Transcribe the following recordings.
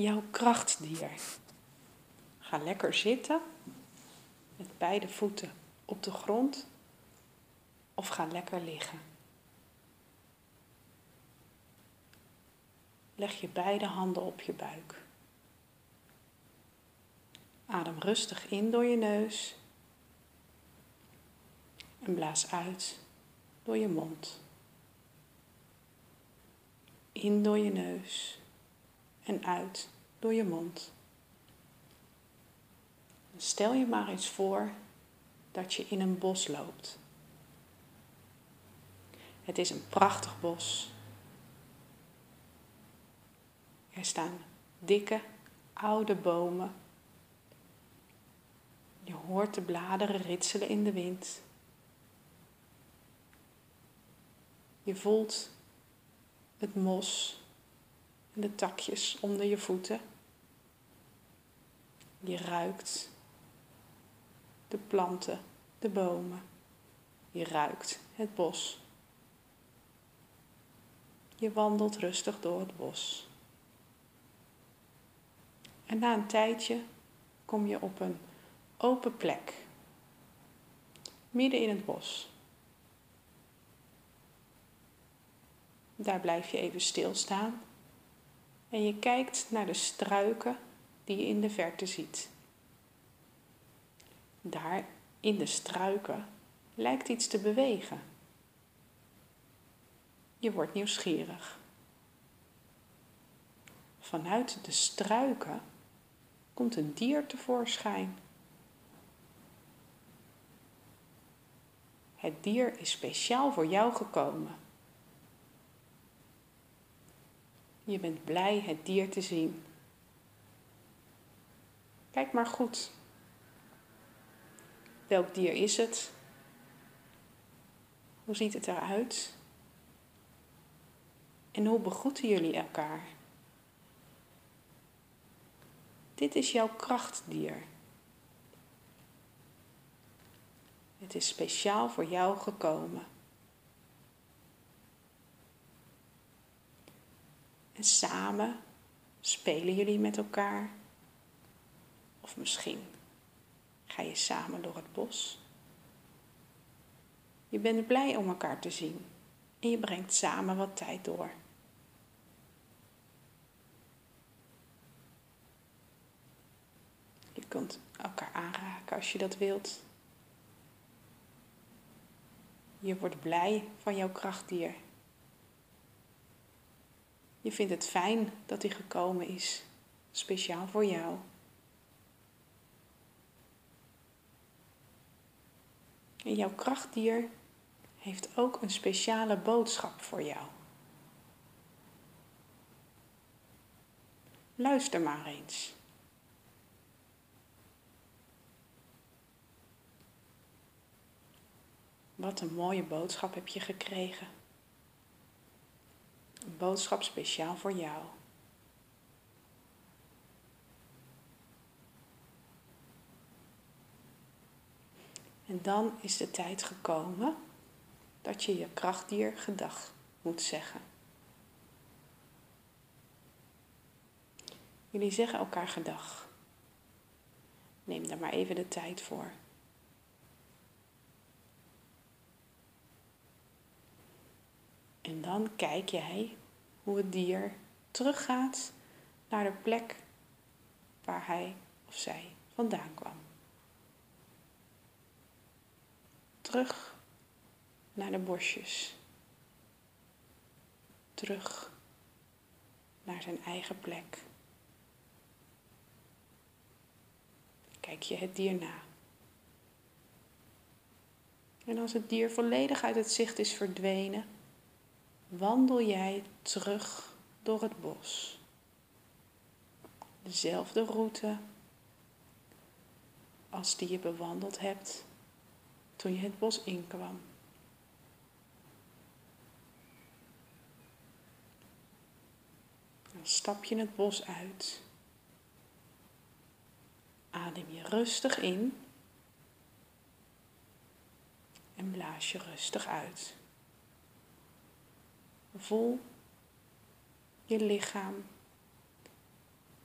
jouw krachtdier. Ga lekker zitten met beide voeten op de grond of ga lekker liggen. Leg je beide handen op je buik. Adem rustig in door je neus en blaas uit door je mond. In door je neus en uit door je mond. Stel je maar eens voor dat je in een bos loopt. Het is een prachtig bos. Er staan dikke, oude bomen. Je hoort de bladeren ritselen in de wind. Je voelt het mos de takjes onder je voeten. Je ruikt de planten, de bomen. Je ruikt het bos. Je wandelt rustig door het bos. En na een tijdje kom je op een open plek, midden in het bos. Daar blijf je even stilstaan en je kijkt naar de struiken die je in de verte ziet. Daar in de struiken lijkt iets te bewegen. Je wordt nieuwsgierig. Vanuit de struiken komt een dier tevoorschijn. Het dier is speciaal voor jou gekomen. Je bent blij het dier te zien. Kijk maar goed. Welk dier is het? Hoe ziet het eruit? En hoe begroeten jullie elkaar? Dit is jouw krachtdier. Het is speciaal voor jou gekomen. En samen spelen jullie met elkaar. Of misschien ga je samen door het bos. Je bent blij om elkaar te zien en je brengt samen wat tijd door. Je kunt elkaar aanraken als je dat wilt. Je wordt blij van jouw krachtdier. Je vindt het fijn dat hij gekomen is, speciaal voor jou. En jouw krachtdier heeft ook een speciale boodschap voor jou. Luister maar eens. Wat een mooie boodschap heb je gekregen. Een boodschap speciaal voor jou. En dan is de tijd gekomen dat je je krachtdier gedag moet zeggen. Jullie zeggen elkaar gedag. Neem daar maar even de tijd voor. En dan kijk jij hoe het dier teruggaat naar de plek waar hij of zij vandaan kwam. Terug naar de bosjes. Terug naar zijn eigen plek. Kijk je het dier na. En als het dier volledig uit het zicht is verdwenen, wandel jij terug door het bos. Dezelfde route als die je bewandeld hebt toen je het bos inkwam. Dan stap je het bos uit. Adem je rustig in en blaas je rustig uit. Voel je lichaam.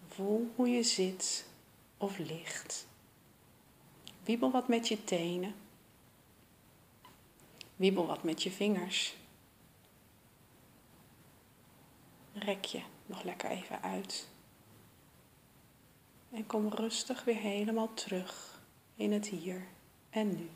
Voel hoe je zit of ligt. Wiebel wat met je tenen. Wiebel wat met je vingers. Rek je nog lekker even uit. En kom rustig weer helemaal terug in het hier en nu.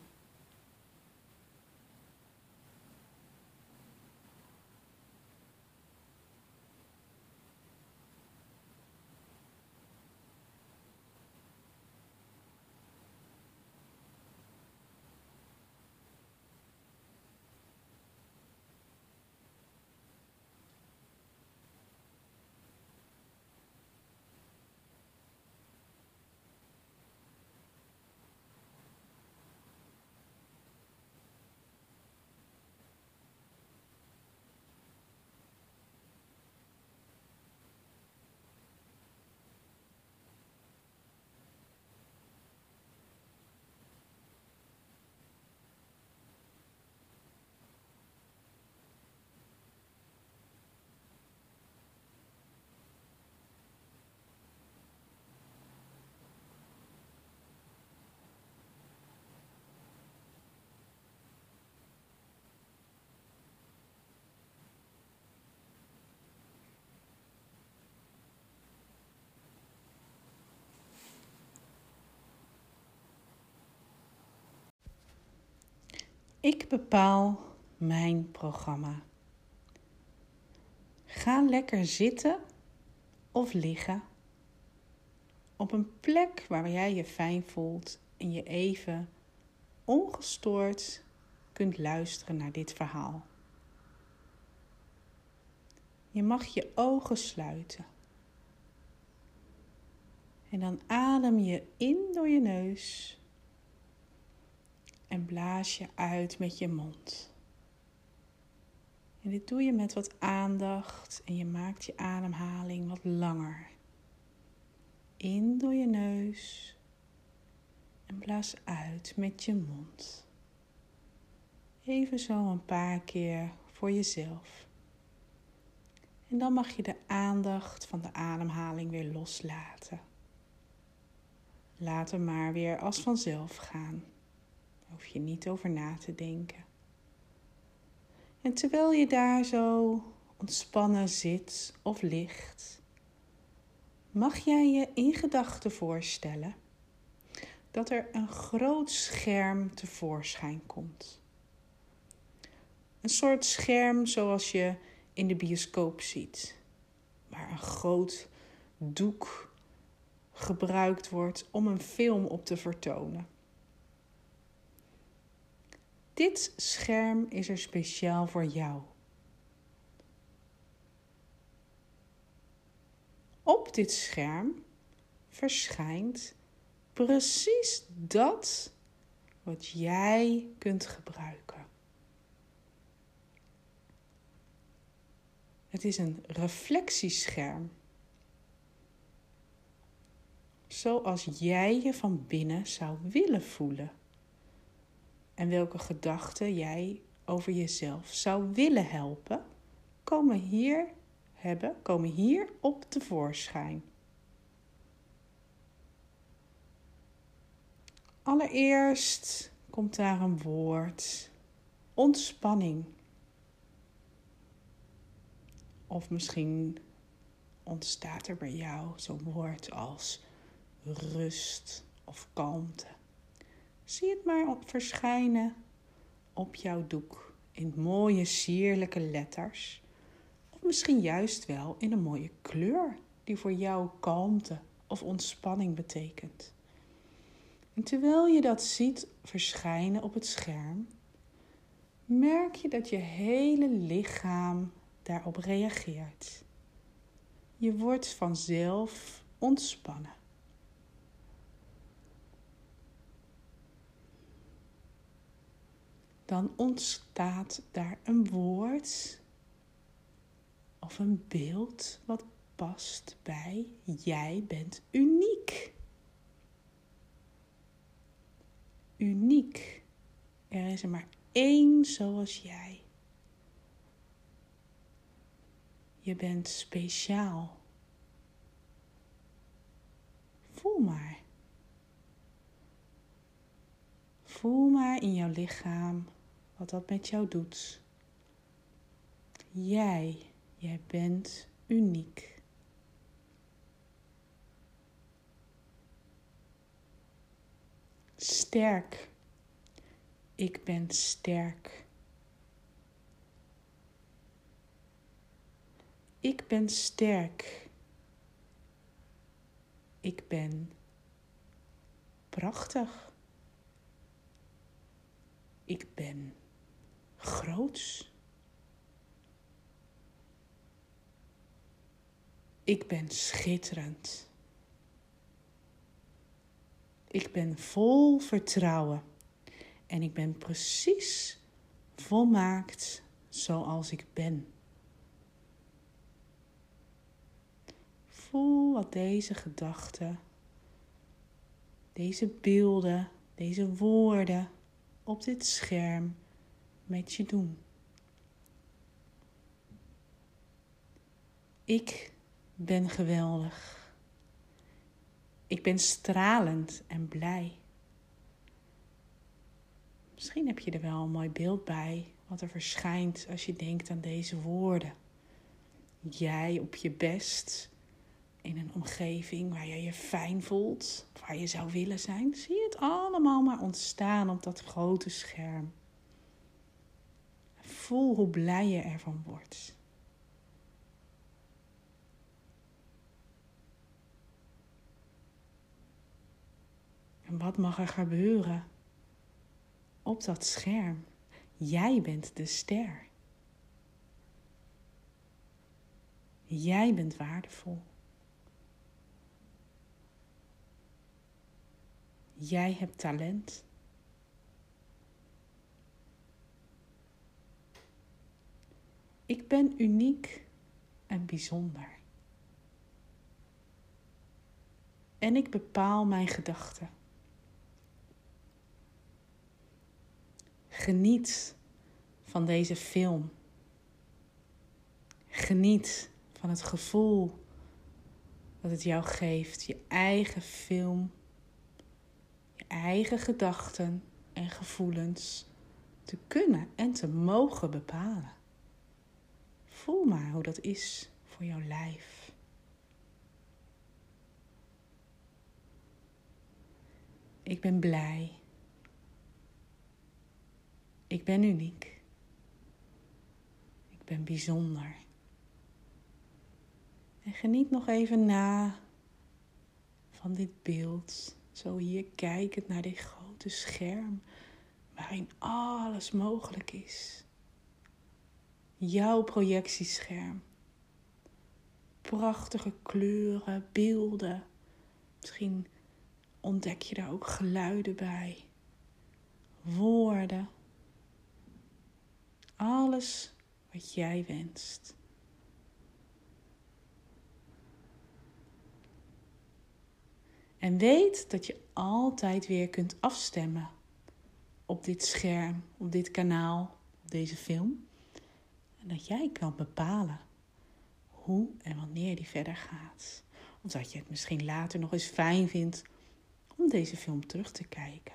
Ik bepaal mijn programma. Ga lekker zitten of liggen op een plek waar jij je fijn voelt en je even ongestoord kunt luisteren naar dit verhaal. Je mag je ogen sluiten. En dan adem je in door je neus en blaas je uit met je mond. En dit doe je met wat aandacht en je maakt je ademhaling wat langer. In door je neus en blaas uit met je mond. Even zo een paar keer voor jezelf. En dan mag je de aandacht van de ademhaling weer loslaten. Laat hem maar weer als vanzelf gaan hoef je niet over na te denken. En terwijl je daar zo ontspannen zit of ligt, mag jij je in gedachten voorstellen dat er een groot scherm tevoorschijn komt. Een soort scherm zoals je in de bioscoop ziet, waar een groot doek gebruikt wordt om een film op te vertonen. Dit scherm is er speciaal voor jou. Op dit scherm verschijnt precies dat wat jij kunt gebruiken. Het is een reflectiescherm. Zoals jij je van binnen zou willen voelen en welke gedachten jij over jezelf zou willen helpen, komen hier hebben, komen hier op tevoorschijn. Allereerst komt daar een woord, ontspanning. Of misschien ontstaat er bij jou zo'n woord als rust of kalmte. Zie het maar verschijnen op jouw doek in mooie sierlijke letters. Of misschien juist wel in een mooie kleur die voor jou kalmte of ontspanning betekent. En terwijl je dat ziet verschijnen op het scherm, merk je dat je hele lichaam daarop reageert. Je wordt vanzelf ontspannen. dan ontstaat daar een woord of een beeld wat past bij jij bent uniek. Uniek. Er is er maar één zoals jij. Je bent speciaal. Voel maar. Voel maar in jouw lichaam wat dat met jou doet. Jij, jij bent uniek. Sterk. Ik ben sterk. Ik ben sterk. Ik ben prachtig. Ik ben groots. Ik ben schitterend. Ik ben vol vertrouwen. En ik ben precies volmaakt zoals ik ben. Voel wat deze gedachten, deze beelden, deze woorden op dit scherm met je doen. Ik ben geweldig. Ik ben stralend en blij. Misschien heb je er wel een mooi beeld bij wat er verschijnt als je denkt aan deze woorden. Jij op je best in een omgeving waar je je fijn voelt, waar je zou willen zijn. Zie het allemaal maar ontstaan op dat grote scherm. Voel hoe blij je ervan wordt. En wat mag er gebeuren op dat scherm? Jij bent de ster. Jij bent waardevol. Jij hebt talent. Ik ben uniek en bijzonder. En ik bepaal mijn gedachten. Geniet van deze film. Geniet van het gevoel dat het jou geeft, je eigen film, je eigen gedachten en gevoelens te kunnen en te mogen bepalen. Voel maar hoe dat is voor jouw lijf. Ik ben blij. Ik ben uniek. Ik ben bijzonder. En geniet nog even na van dit beeld. Zo hier kijkend naar dit grote scherm waarin alles mogelijk is jouw projectiescherm. Prachtige kleuren, beelden. Misschien ontdek je daar ook geluiden bij. Woorden. Alles wat jij wenst. En weet dat je altijd weer kunt afstemmen op dit scherm, op dit kanaal, op deze film. Dat jij kan bepalen hoe en wanneer die verder gaat. Of dat je het misschien later nog eens fijn vindt om deze film terug te kijken.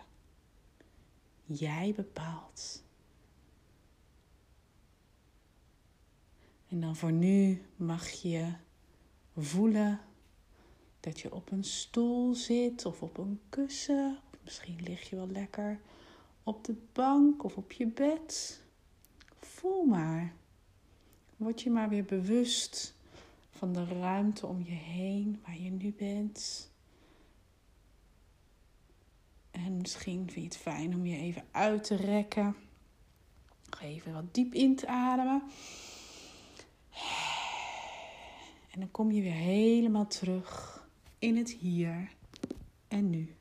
Jij bepaalt. En dan voor nu mag je voelen dat je op een stoel zit of op een kussen. Of misschien lig je wel lekker op de bank of op je bed. Voel maar Word je maar weer bewust van de ruimte om je heen waar je nu bent. En misschien vind je het fijn om je even uit te rekken. Even wat diep in te ademen. En dan kom je weer helemaal terug in het hier en nu.